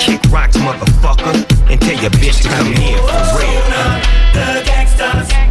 kick rocks, motherfucker, and tell your bitch to come here for real. The gangsters.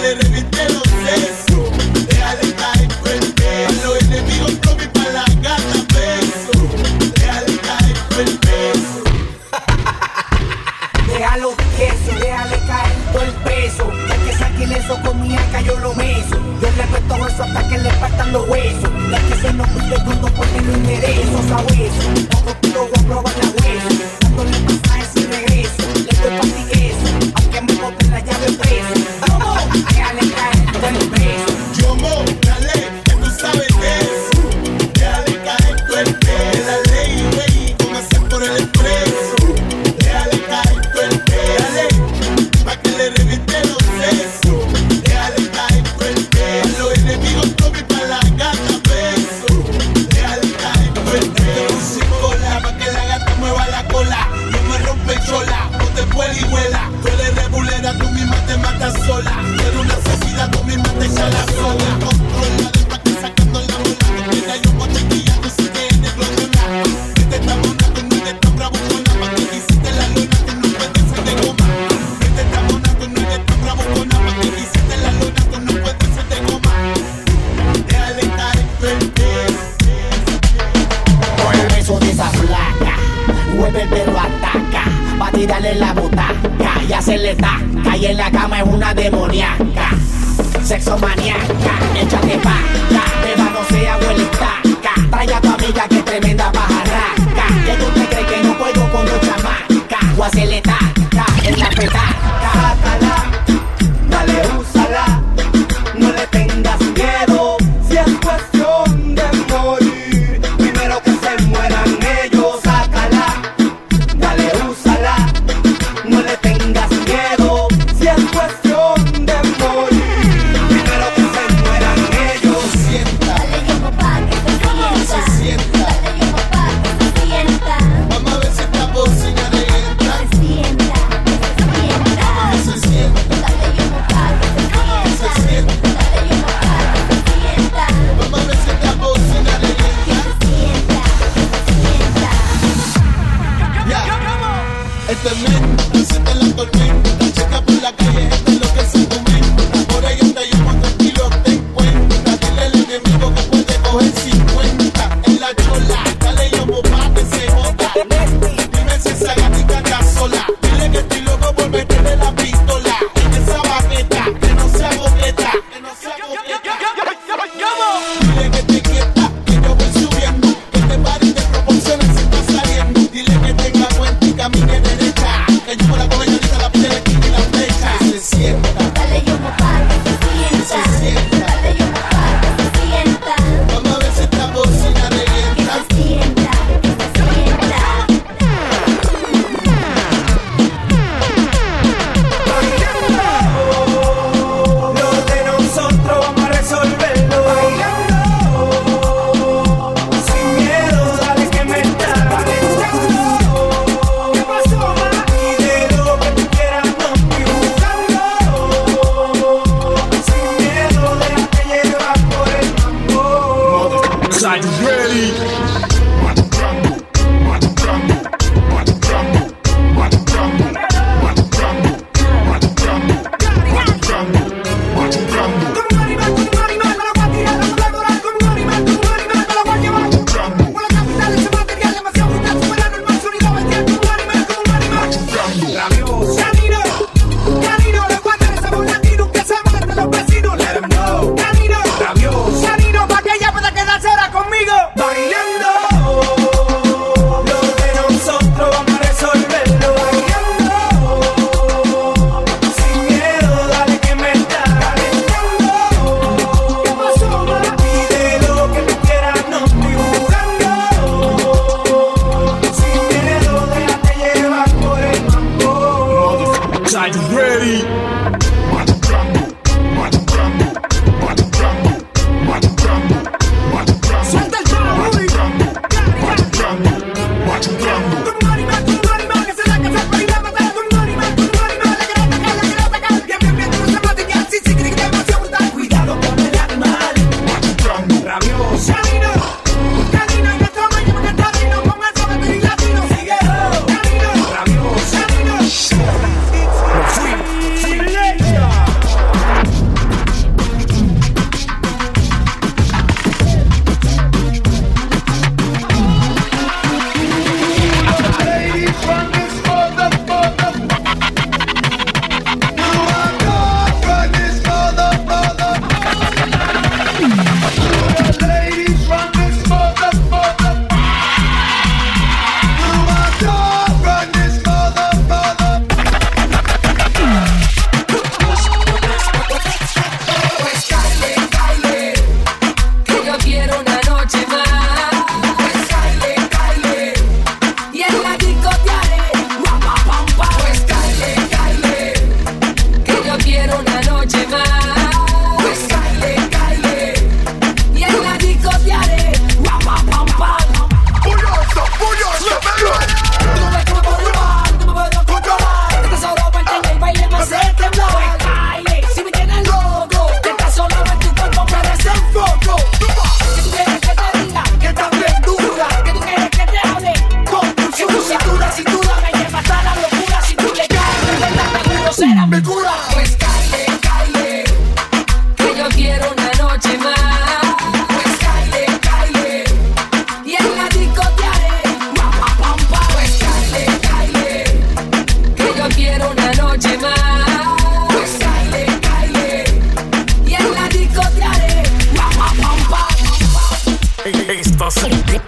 de y tirarle la butaca. Ya se le da, cae en la cama es una demoniaca. Sexo maníaca, échate vaca, beba no sea abuelita. Trae a tu amiga que es tremenda pajarraca. Que tú te crees que no puedo con tu chamaca. Guaceleta, en la petaca. Cause I'm ready.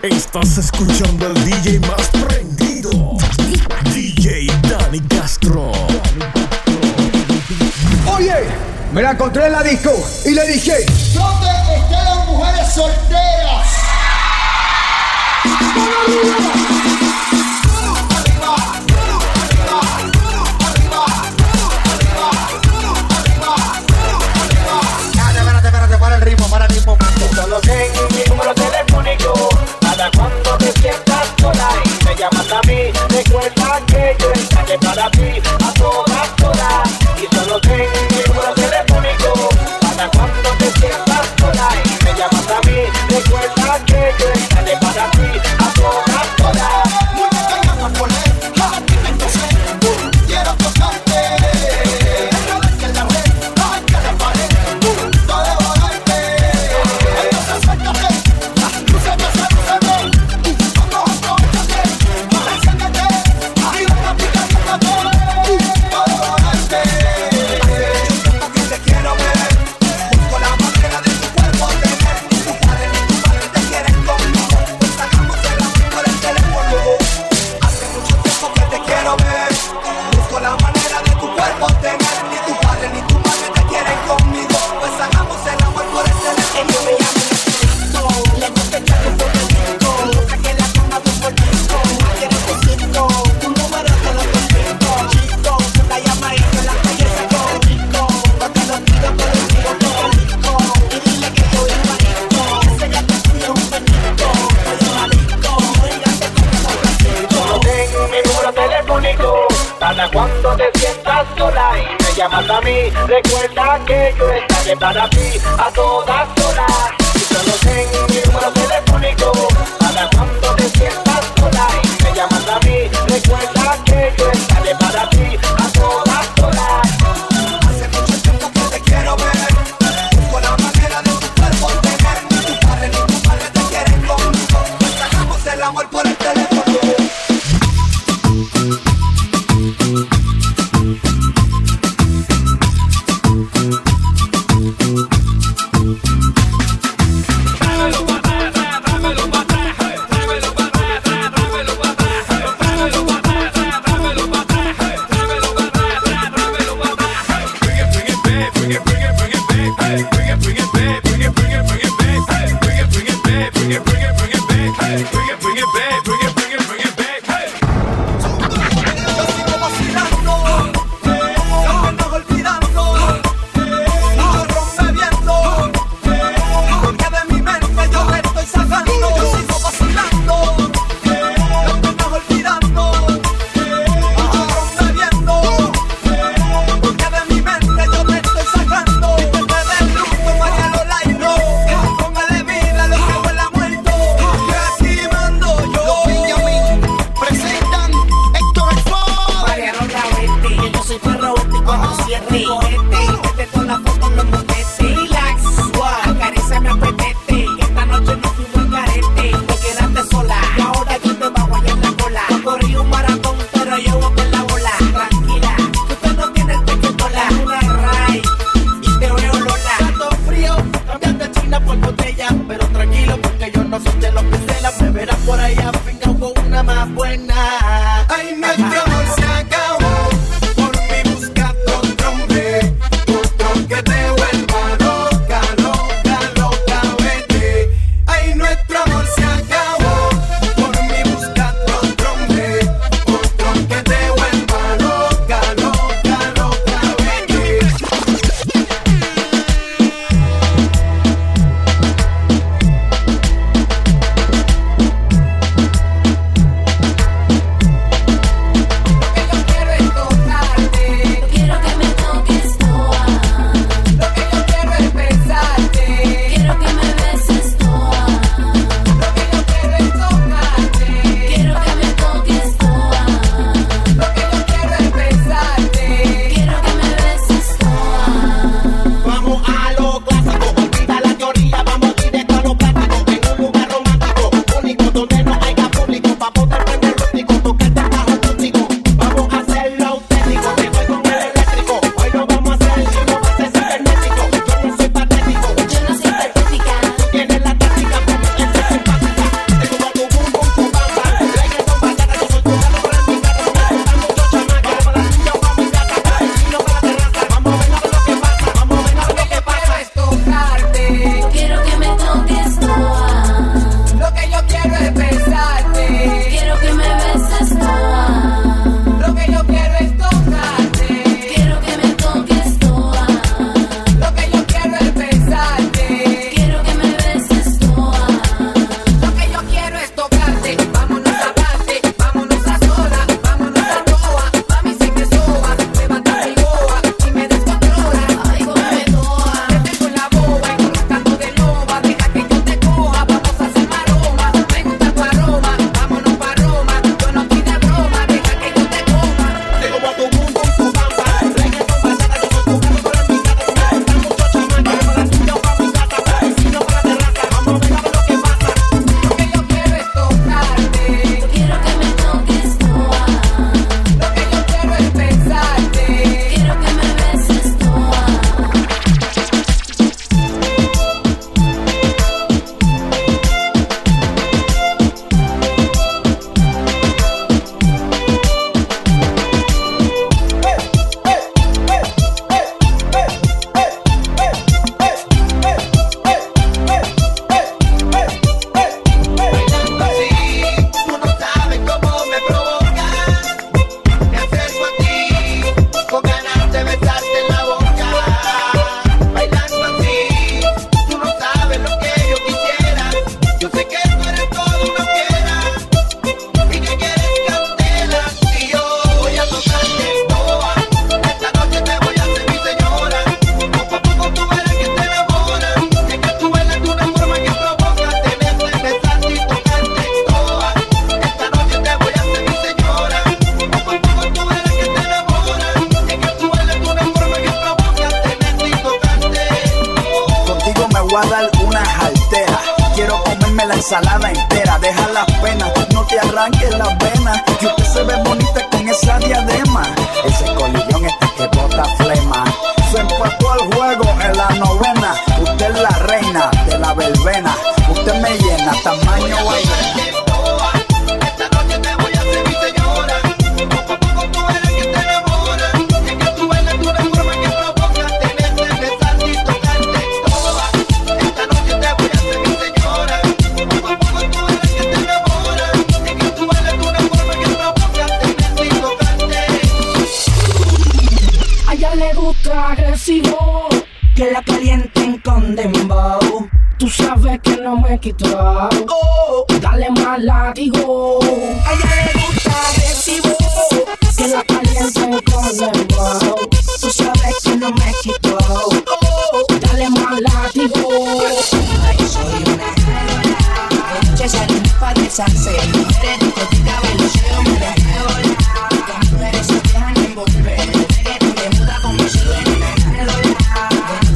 Estás escuchando al DJ más prendido. DJ Dani Castro. Oye, me la encontré en la disco y le dije, ¿dónde están las mujeres solteras? Espérate, espérate, para el ritmo, para el ritmo. Solo tengo mi número telefónico cuando te sientas Bring it, bring it. me.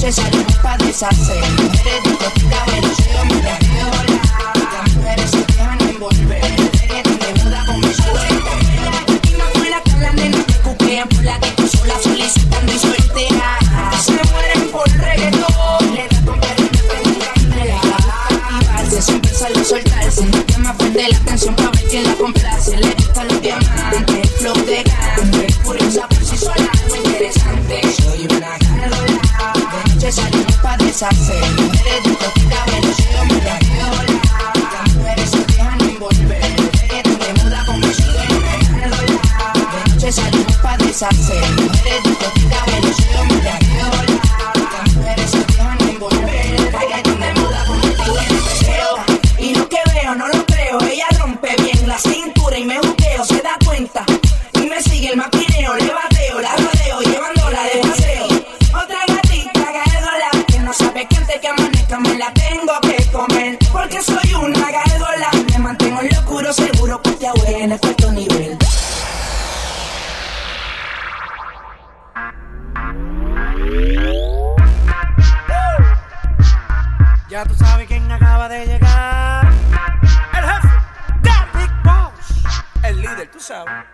noche salimos pa' deshacer. Mujeres de costura, deshacer. Mujeres de coquita, velocidad, me la veo la. mujeres se dejan y volver. Te muda conmigo y me dejan. De noche salimos pa' deshacer. tu sabes.